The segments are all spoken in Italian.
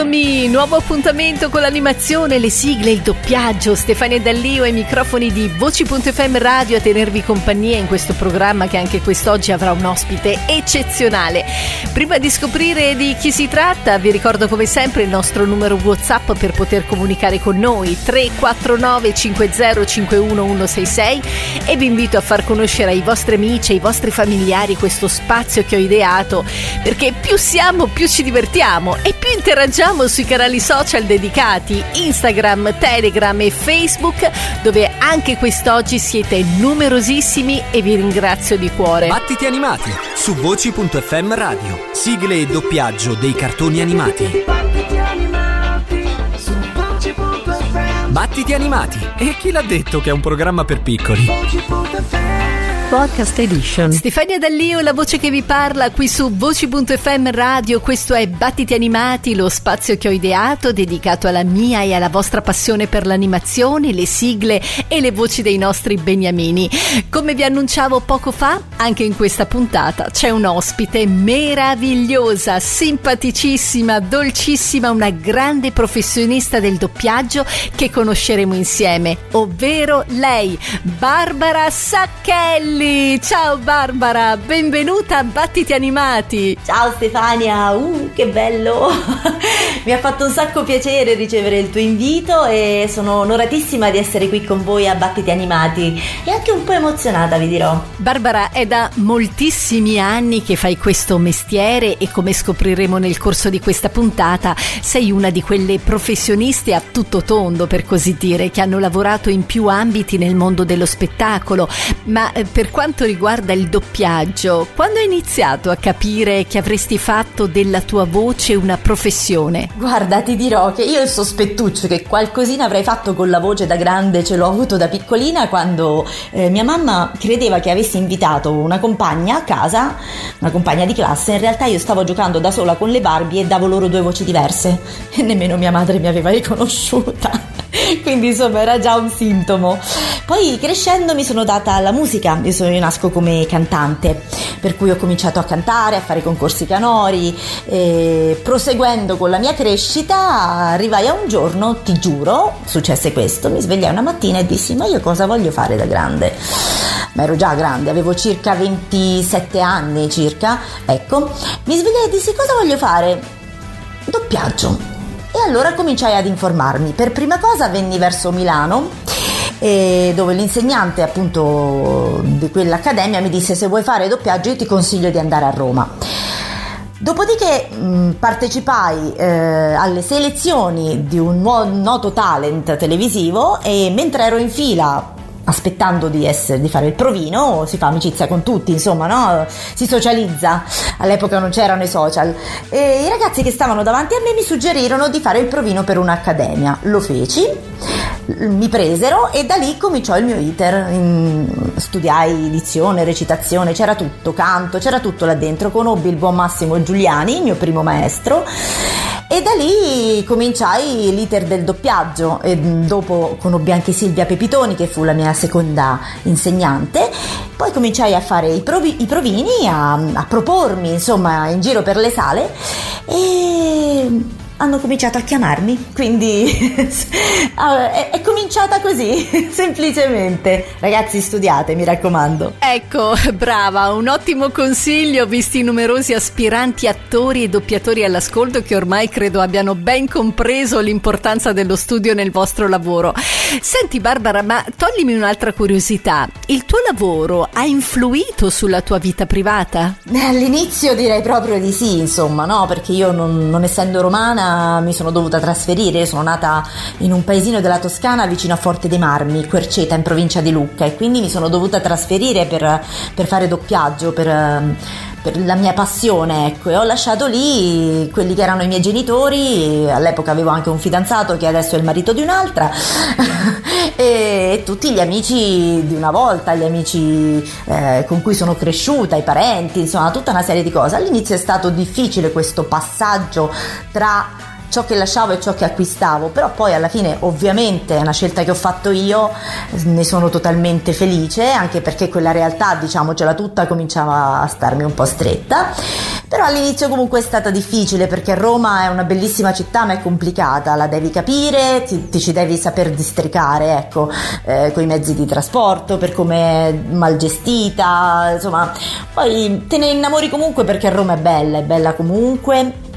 Eccomi, nuovo appuntamento con l'animazione, le sigle, il doppiaggio, Stefania Dallio ai microfoni di Voci.fm Radio a tenervi compagnia in questo programma che anche quest'oggi avrà un ospite eccezionale. Prima di scoprire di chi si tratta, vi ricordo come sempre il nostro numero WhatsApp per poter comunicare con noi 349 50 51 166 e vi invito a far conoscere ai vostri amici, ai vostri familiari questo spazio che ho ideato perché più siamo più ci divertiamo e più interagiamo sui canali social dedicati Instagram, Telegram e Facebook dove anche quest'oggi siete numerosissimi e vi ringrazio di cuore. Battiti animati su voci.fm radio. Sigle e doppiaggio dei cartoni animati. Battiti animati. E chi l'ha detto che è un programma per piccoli? Podcast Edition. Stefania Dallio, la voce che vi parla qui su Voci.fm Radio, questo è Battiti Animati, lo spazio che ho ideato dedicato alla mia e alla vostra passione per l'animazione, le sigle e le voci dei nostri beniamini. Come vi annunciavo poco fa, anche in questa puntata c'è un ospite meravigliosa, simpaticissima, dolcissima, una grande professionista del doppiaggio che conosceremo insieme, ovvero lei, Barbara Sacchelli. Ciao Barbara, benvenuta a Battiti Animati. Ciao Stefania, uh, che bello! Mi ha fatto un sacco piacere ricevere il tuo invito e sono onoratissima di essere qui con voi a Battiti Animati e anche un po' emozionata, vi dirò. Barbara, è da moltissimi anni che fai questo mestiere e come scopriremo nel corso di questa puntata, sei una di quelle professioniste a tutto tondo, per così dire, che hanno lavorato in più ambiti nel mondo dello spettacolo. Ma eh, per quanto riguarda il doppiaggio, quando hai iniziato a capire che avresti fatto della tua voce una professione? Guarda, ti dirò che io il sospettuccio che qualcosina avrei fatto con la voce da grande ce l'ho avuto da piccolina quando eh, mia mamma credeva che avessi invitato una compagna a casa, una compagna di classe. In realtà io stavo giocando da sola con le Barbie e davo loro due voci diverse e nemmeno mia madre mi aveva riconosciuta. Quindi insomma era già un sintomo. Poi crescendo mi sono data alla musica, io, sono, io nasco come cantante, per cui ho cominciato a cantare, a fare concorsi canori, e proseguendo con la mia crescita arrivai a un giorno, ti giuro, successe questo, mi svegliai una mattina e dissi ma io cosa voglio fare da grande? Ma ero già grande, avevo circa 27 anni circa, ecco, mi svegliai e dissi cosa voglio fare? Doppiaggio. E allora cominciai ad informarmi. Per prima cosa venni verso Milano eh, dove l'insegnante appunto di quell'accademia mi disse se vuoi fare doppiaggio io ti consiglio di andare a Roma. Dopodiché mh, partecipai eh, alle selezioni di un noto talent televisivo e mentre ero in fila aspettando di, essere, di fare il provino, si fa amicizia con tutti, insomma, no? si socializza. All'epoca non c'erano i social. E i ragazzi che stavano davanti a me mi suggerirono di fare il provino per un'accademia. Lo feci, mi presero e da lì cominciò il mio iter. Studiai edizione, recitazione, c'era tutto, canto, c'era tutto là dentro. Conobbi il buon Massimo Giuliani, il mio primo maestro. E da lì cominciai l'iter del doppiaggio e dopo conobbi anche Silvia Pepitoni che fu la mia seconda insegnante. Poi cominciai a fare i, provi- i provini, a, a propormi insomma in giro per le sale e hanno cominciato a chiamarmi, quindi è, è cominciata così, semplicemente. Ragazzi studiate, mi raccomando. Ecco, brava, un ottimo consiglio visti i numerosi aspiranti attori e doppiatori all'ascolto che ormai credo abbiano ben compreso l'importanza dello studio nel vostro lavoro. Senti Barbara, ma toglimi un'altra curiosità. Il tuo lavoro ha influito sulla tua vita privata? All'inizio direi proprio di sì, insomma, no? Perché io non, non essendo romana Mi sono dovuta trasferire, sono nata in un paesino della Toscana vicino a Forte dei Marmi, Querceta in provincia di Lucca. E quindi mi sono dovuta trasferire per, per fare doppiaggio, per, per la mia passione, ecco, e ho lasciato lì quelli che erano i miei genitori, all'epoca avevo anche un fidanzato che adesso è il marito di un'altra, e tutti gli amici di una volta, gli amici eh, con cui sono cresciuta, i parenti, insomma tutta una serie di cose. All'inizio è stato difficile questo passaggio tra ciò che lasciavo e ciò che acquistavo, però poi alla fine ovviamente è una scelta che ho fatto io, ne sono totalmente felice, anche perché quella realtà, diciamocela tutta, cominciava a starmi un po' stretta, però all'inizio comunque è stata difficile perché Roma è una bellissima città ma è complicata, la devi capire, ti, ti ci devi saper districare, ecco, eh, con i mezzi di trasporto, per come è mal gestita, insomma, poi te ne innamori comunque perché Roma è bella, è bella comunque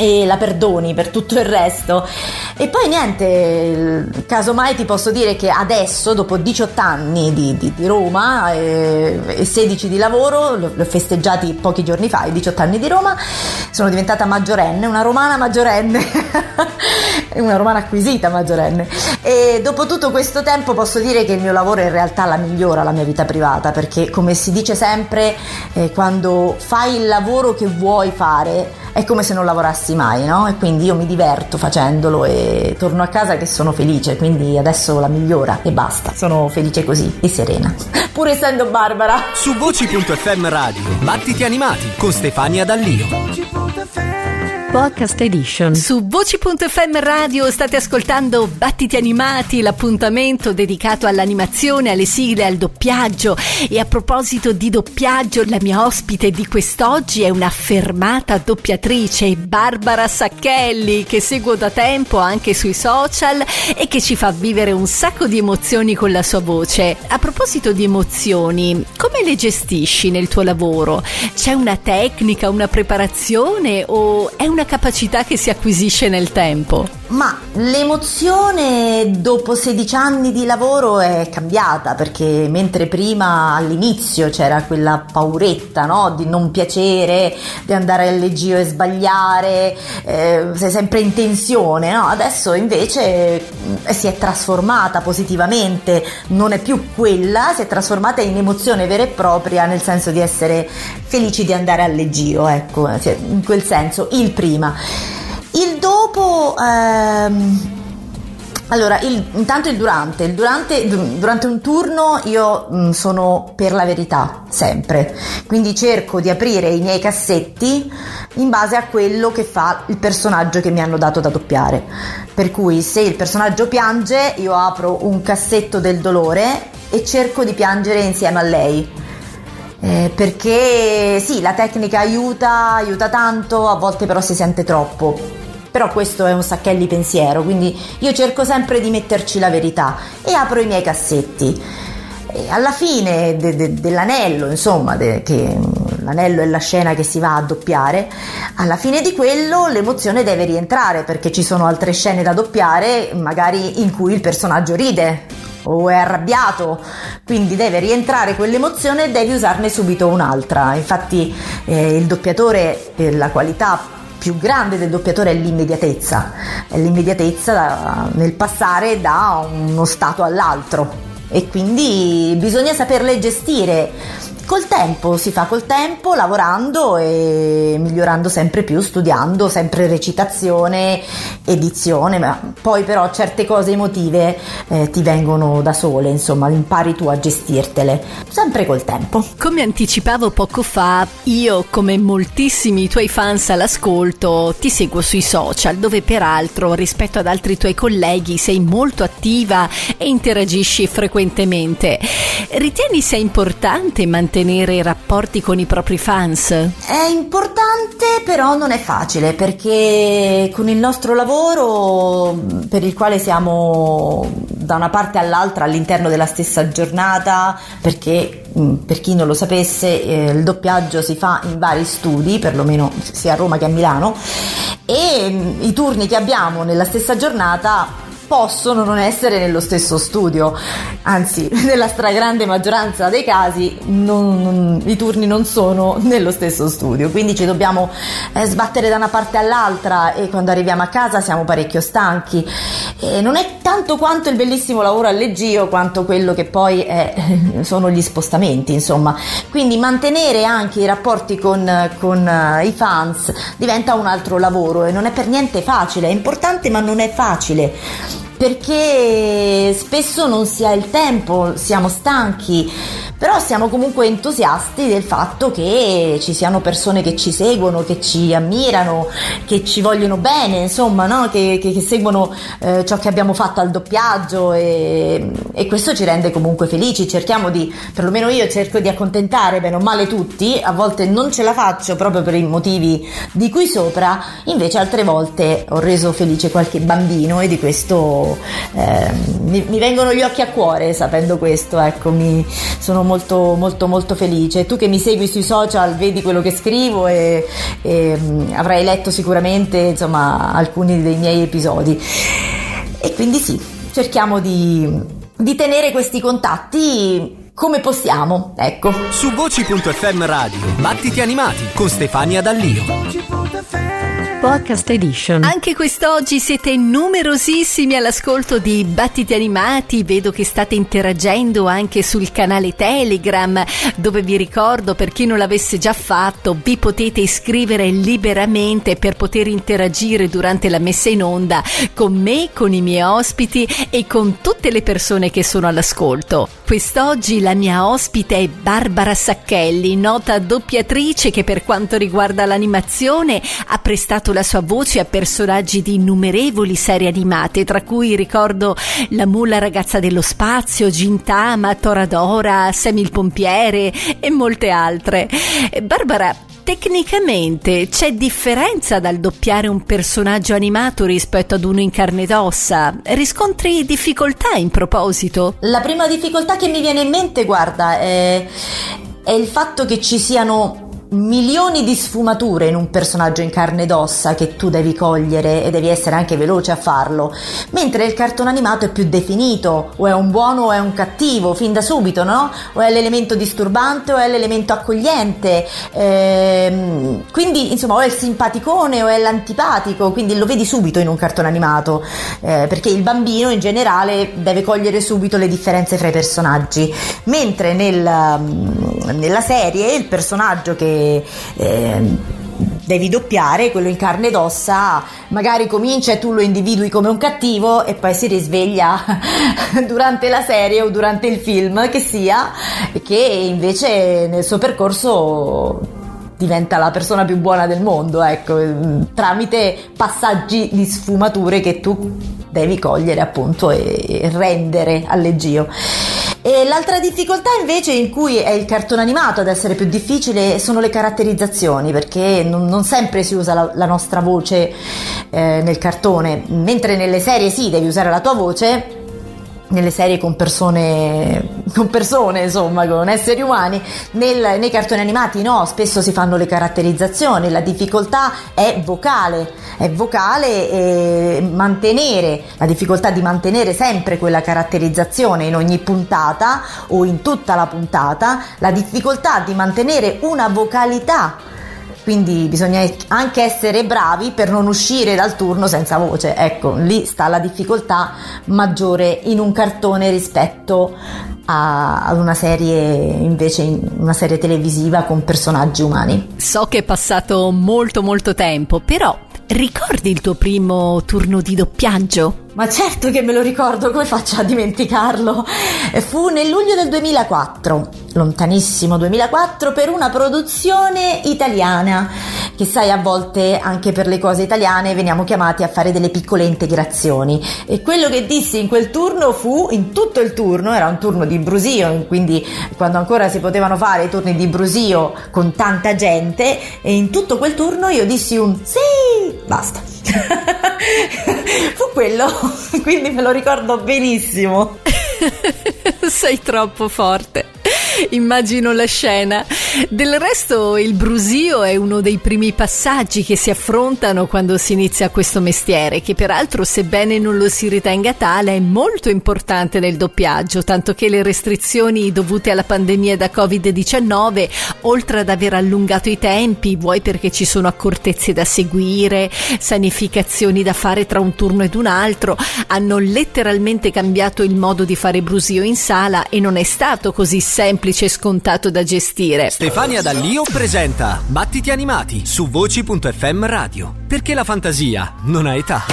e la perdoni per tutto il resto. E poi niente, casomai ti posso dire che adesso, dopo 18 anni di, di, di Roma e, e, 16 di lavoro, li ho festeggiati pochi giorni fa, i 18 anni di Roma, sono diventata maggiorenne, una romana maggiorenne, una romana acquisita maggiorenne. E dopo tutto questo tempo posso dire che il mio lavoro in realtà la migliora la mia vita privata, perché come si dice sempre, eh, quando fai il lavoro che vuoi fare, è come se non lavorassi mai, no? E quindi io mi diverto facendolo e torno a casa che sono felice, quindi adesso la migliora e basta. Sono felice così e serena. Pur essendo Barbara. Su voci.fm radio, battiti animati con Stefania Dallio. Podcast Edition. Su Voci.fm Radio state ascoltando Battiti Animati, l'appuntamento dedicato all'animazione, alle sigle, al doppiaggio. E a proposito di doppiaggio, la mia ospite di quest'oggi è un'affermata doppiatrice, Barbara Sacchelli, che seguo da tempo anche sui social e che ci fa vivere un sacco di emozioni con la sua voce. A proposito di emozioni, come le gestisci nel tuo lavoro? C'è una tecnica, una preparazione o è una una capacità che si acquisisce nel tempo? Ma l'emozione dopo 16 anni di lavoro è cambiata perché mentre prima all'inizio c'era quella pauretta no? di non piacere, di andare al leggio e sbagliare, eh, sei sempre in tensione, no? adesso invece eh, si è trasformata positivamente, non è più quella, si è trasformata in emozione vera e propria nel senso di essere felici di andare al leggio, ecco, cioè, in quel senso il primo prima. Il dopo... Ehm, allora, il, intanto il durante. Il durante, durante un turno io mh, mm, sono per la verità, sempre. Quindi cerco di aprire i miei cassetti in base a quello che fa il personaggio che mi hanno dato da doppiare. Per cui se il personaggio piange, io apro un cassetto del dolore e cerco di piangere insieme a lei eh, perché sì, la tecnica aiuta, aiuta tanto, a volte però si sente troppo. Però questo è un sacchelli pensiero, quindi io cerco sempre di metterci la verità e apro i miei cassetti. E alla fine de- de- dell'anello, insomma, de- che l'anello è la scena che si va a doppiare, alla fine di quello l'emozione deve rientrare perché ci sono altre scene da doppiare, magari in cui il personaggio ride o è arrabbiato, quindi deve rientrare quell'emozione e devi usarne subito un'altra. Infatti eh, il doppiatore, eh, la qualità più grande del doppiatore è l'immediatezza, è l'immediatezza da, nel passare da uno stato all'altro. E quindi bisogna saperle gestire Col tempo, si fa col tempo, lavorando e migliorando sempre più, studiando, sempre recitazione, edizione, ma poi però certe cose emotive eh, ti vengono da sole, insomma, impari tu a gestirtele, sempre col tempo. Come anticipavo poco fa, io come moltissimi tuoi fans all'ascolto ti seguo sui social, dove peraltro rispetto ad altri tuoi colleghi sei molto attiva e interagisci frequentemente. Ritieni sia importante mantenere mantenere rapporti con i propri fans? È importante, però non è facile perché con il nostro lavoro, per il quale siamo da una parte all'altra all'interno della stessa giornata, perché mm, per chi non lo sapesse, eh, il doppiaggio si fa in vari studi, perlomeno sia a Roma che a Milano, e mm, i turni che abbiamo nella stessa giornata possono non essere nello stesso studio, anzi nella stragrande maggioranza dei casi non- non- i turni non sono nello stesso studio, quindi ci dobbiamo eh, sbattere da una parte all'altra e quando arriviamo a casa siamo parecchio stanchi. E non è tanto quanto il bellissimo lavoro al leggio quanto quello che poi è- sono gli spostamenti, insomma. Quindi mantenere anche i rapporti con, con, eh, i fans diventa un altro lavoro e non è per niente facile, è importante ma non è facile perché spesso non si ha il tempo, siamo stanchi, però siamo comunque entusiasti del fatto che ci siano persone che ci seguono, che ci ammirano, che ci vogliono bene, insomma, no? che, che- che seguono eh, ciò che abbiamo fatto al doppiaggio e, e questo ci rende comunque felici. Cerchiamo di, perlomeno io cerco di accontentare bene o male tutti, a volte non ce la faccio proprio per i motivi di cui sopra, invece altre volte ho reso felice qualche bambino e di questo eh, mi, mi vengono gli occhi a cuore sapendo questo, ecco, mi sono molto molto molto felice. Tu che mi segui sui social vedi quello che scrivo e, e, mm, avrai letto sicuramente insomma alcuni dei miei episodi. E quindi sì, cerchiamo di, di tenere questi contatti come possiamo, ecco. Su voci.fm radio, battiti animati con Stefania Dallio. Podcast Edition. Anche quest'oggi siete numerosissimi all'ascolto di Battiti Animati, vedo che state interagendo anche sul canale Telegram, dove vi ricordo per chi non l'avesse già fatto, vi potete iscrivere liberamente per poter interagire durante la messa in onda con me, con i miei ospiti e con tutte le persone che sono all'ascolto. Quest'oggi la mia ospite è Barbara Sacchelli, nota doppiatrice che per quanto riguarda l'animazione ha prestato la sua voce a personaggi di innumerevoli serie animate, tra cui ricordo La Mula ragazza dello spazio, Gintama, Toradora, Sammy il pompiere e molte altre. Barbara, tecnicamente c'è differenza dal doppiare un personaggio animato rispetto ad uno in carne ed ossa? Riscontri difficoltà in proposito? La prima difficoltà che mi viene in mente, guarda, è, è il fatto che ci siano milioni di sfumature in un personaggio in carne ed ossa che tu devi cogliere e devi essere anche veloce a farlo, mentre il cartone animato è più definito, o è un buono o è un cattivo, fin da subito, no? O è l'elemento disturbante o è l'elemento accogliente, Ehm, quindi insomma o è il simpaticone o è l'antipatico, quindi lo vedi subito in un cartone animato, eh, perché il bambino in generale deve cogliere subito le differenze fra i personaggi, mentre nel, mm, nella serie il personaggio che... ehm, devi doppiare, quello in carne ed ossa, magari comincia e tu lo individui come un cattivo e poi si risveglia durante la serie o durante il film che sia, che invece nel suo percorso diventa la persona più buona del mondo, ecco, tramite passaggi di sfumature che tu devi cogliere appunto e rendere al leggio. E l'altra difficoltà invece in cui è il cartone animato ad essere più difficile sono le caratterizzazioni, perché non, non sempre si usa la, la nostra voce eh, nel cartone, mentre nelle serie sì, devi usare la tua voce, nelle serie con persone, con persone insomma, con esseri umani, nel- nei cartoni animati no, spesso si fanno le caratterizzazioni, la difficoltà è vocale, è vocale e mantenere, la difficoltà di mantenere sempre quella caratterizzazione in ogni puntata o in tutta la puntata, la difficoltà di mantenere una vocalità quindi bisogna anche essere bravi per non uscire dal turno senza voce. Ecco, lì sta la difficoltà maggiore in un cartone rispetto ad una serie invece in una serie televisiva con personaggi umani. So che è passato molto molto tempo, però ricordi il tuo primo turno di doppiaggio? Ma certo che me lo ricordo, come faccio a dimenticarlo? Eh, Fu nel luglio del 2004, lontanissimo 2004, per una produzione italiana, che sai a volte anche per le cose italiane veniamo chiamati a fare delle piccole integrazioni. E quello che dissi in quel turno fu, in tutto il turno, era un turno di brusio, quindi quando ancora si potevano fare i turni di brusio con tanta gente, e in tutto quel turno io dissi un sì, basta. fu quello, quindi me lo ricordo benissimo. Sei troppo forte. Immagino la scena. Del resto il brusio è uno dei primi passaggi che si affrontano quando si inizia questo mestiere, che peraltro sebbene non lo si ritenga tale è molto importante nel doppiaggio, tanto che le restrizioni dovute alla pandemia da Covid-19, oltre ad aver allungato i tempi, vuoi perché ci sono accortezze da seguire, sanificazioni da fare tra un turno ed un altro, hanno letteralmente cambiato il modo di fare brusio in sala e non è stato così semplice e scontato da gestire. Stefania Dallio presenta Battiti animati su voci.fm radio. Perché la fantasia non ha età.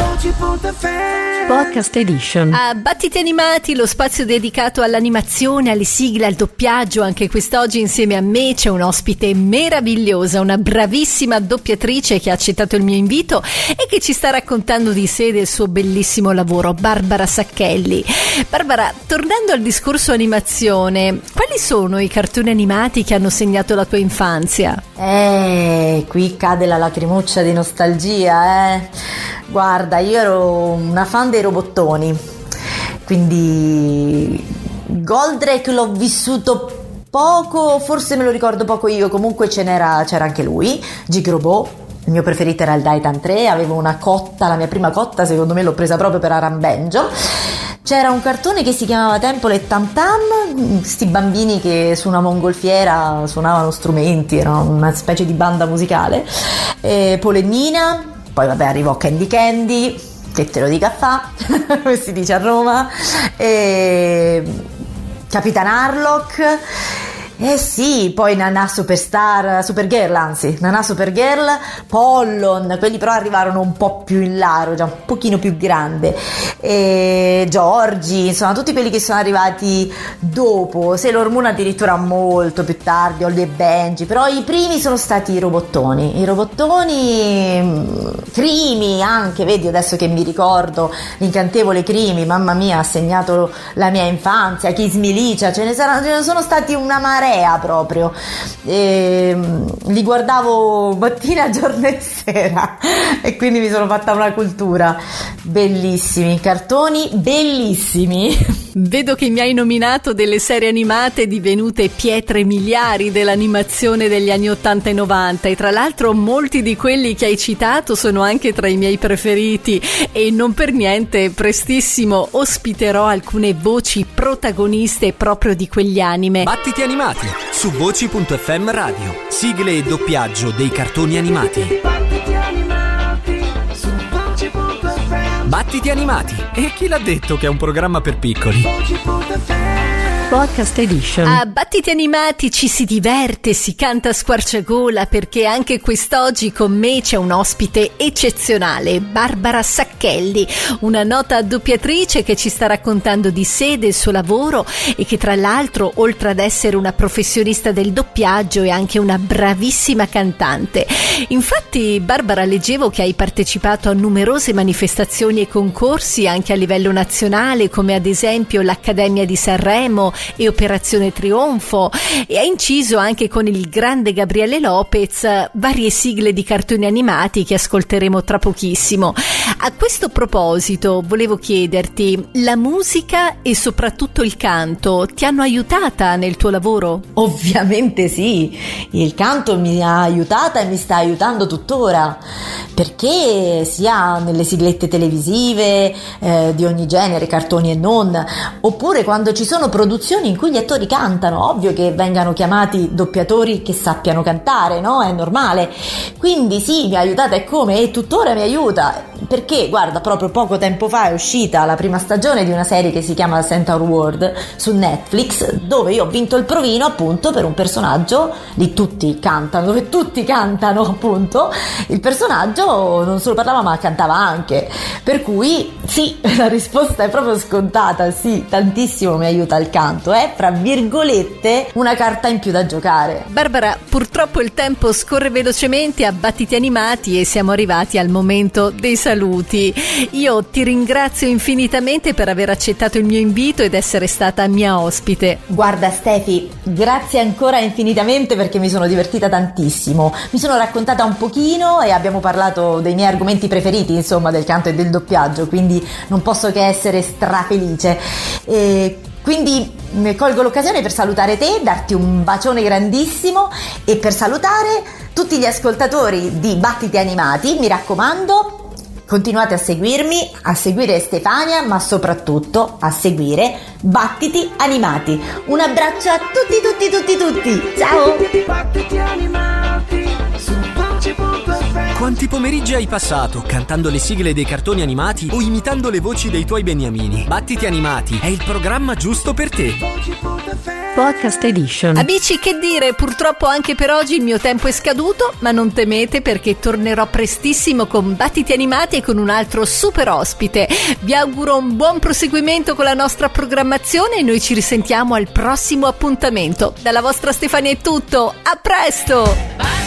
Podcast Edition. A Battiti Animati, lo spazio dedicato all'animazione, alle sigle, al doppiaggio, anche quest'oggi insieme a me c'è un ospite meravigliosa, una bravissima doppiatrice che ha accettato il mio invito e che ci sta raccontando di sé e del suo bellissimo lavoro, Barbara Sacchelli. Barbara, tornando al discorso animazione, quali sono i cartoni animati che hanno segnato la tua infanzia? Eh, qui cade la lacrimuccia di nostalgia, eh. Guarda, io ero una fan dei robottoni, quindi Goldrake l'ho vissuto poco, forse me lo ricordo poco io, comunque c'era anche lui, Gigrobot. Il mio preferito era il Daitan 3, avevo una cotta, la mia prima cotta secondo me l'ho presa proprio per Arambenjo. C'era un cartone che si chiamava Temple e Tam Tam, questi bambini che su una mongolfiera suonavano strumenti, era una specie di banda musicale. E Polennina, poi vabbè arrivò Candy Candy, che te lo dica fa, come si dice a Roma, e Capitan Harlock. Eh sì, poi Nana Superstar, Supergirl anzi, Nana Supergirl, Pollon, quelli però arrivarono un po' più in là, già un pochino più grande, e Giorgi, insomma tutti quelli che sono arrivati dopo, Sailor Moon addirittura molto più tardi, Holly e Benji, però i primi sono stati i robottoni, i robottoni, mm, Crimi anche, vedi adesso che mi ricordo, l'incantevole Crimi, mamma mia ha segnato la mia infanzia, Kiss Milicia, ce ne, saranno, ce ne sono stati una marea proprio. E, li guardavo mattina, giorno e sera e quindi mi sono fatta una cultura. Bellissimi, cartoni bellissimi. Vedo che mi hai nominato delle serie animate divenute pietre miliari dell'animazione degli anni 80 e 90 e tra l'altro molti di quelli che hai citato sono anche tra i miei preferiti e non per niente prestissimo ospiterò alcune voci protagoniste proprio di quegli anime. Battiti animati su voci.fm radio. Sigle e doppiaggio dei cartoni animati. Battiti animati. E chi l'ha detto che è un programma per piccoli? Podcast Edition. A Battiti Animati ci si diverte, si canta a squarciagola perché anche quest'oggi con me c'è un ospite eccezionale, Barbara Sacchelli, una nota doppiatrice che ci sta raccontando di sé, del suo lavoro e che tra l'altro oltre ad essere una professionista del doppiaggio è anche una bravissima cantante. Infatti Barbara leggevo che hai partecipato a numerose manifestazioni e concorsi anche a livello nazionale come ad esempio l'Accademia di Sanremo, e Operazione Trionfo e ha inciso anche con il grande Gabriele Lopez varie sigle di cartoni animati che ascolteremo tra pochissimo. A questo proposito volevo chiederti, la musica e soprattutto il canto ti hanno aiutata nel tuo lavoro? Ovviamente sì, il canto mi ha aiutata e mi sta aiutando tuttora perché sia nelle siglette televisive eh, di ogni genere, cartoni e non, oppure quando ci sono produzioni in cui gli attori cantano, ovvio che vengano chiamati doppiatori che sappiano cantare, no? È normale. Quindi sì, mi ha aiutata e come? E tuttora mi aiuta. Perché, guarda, proprio poco tempo fa è uscita la prima stagione di una serie che si chiama Centaur World su Netflix, dove io ho vinto il provino appunto per un personaggio, lì tutti cantano, dove tutti cantano appunto, il personaggio non solo parlava ma cantava anche. Per cui sì, la risposta è proprio scontata, sì, tantissimo mi aiuta il canto, è fra virgolette una carta in più da giocare. Barbara, purtroppo il tempo scorre velocemente a battiti animati e siamo arrivati al momento dei saluti. Io ti ringrazio infinitamente per aver accettato il mio invito ed essere stata mia ospite. Guarda Stefi, grazie ancora infinitamente perché mi sono divertita tantissimo. Mi sono raccontata un pochino e abbiamo parlato dei miei argomenti preferiti, insomma, del canto e del doppiaggio, quindi non posso che essere strafelice. E Quindi mh, colgo l'occasione per salutare te, darti un bacione grandissimo e per salutare tutti gli ascoltatori di Battiti Animati, mi raccomando, Continuate a seguirmi, a seguire Stefania, ma soprattutto a seguire Battiti Animati. Un abbraccio a tutti, tutti, tutti, tutti. Ciao! Quanti pomeriggi hai passato cantando le sigle dei cartoni animati o imitando le voci dei tuoi beniamini? Battiti Animati è il programma giusto per te. Podcast Edition. Amici, che dire, purtroppo anche per oggi il mio tempo è scaduto, ma non temete perché tornerò prestissimo con Battiti Animati e con un altro super ospite. Vi auguro un buon proseguimento con la nostra programmazione e noi ci risentiamo al prossimo appuntamento. Dalla vostra Stefania è tutto, a presto!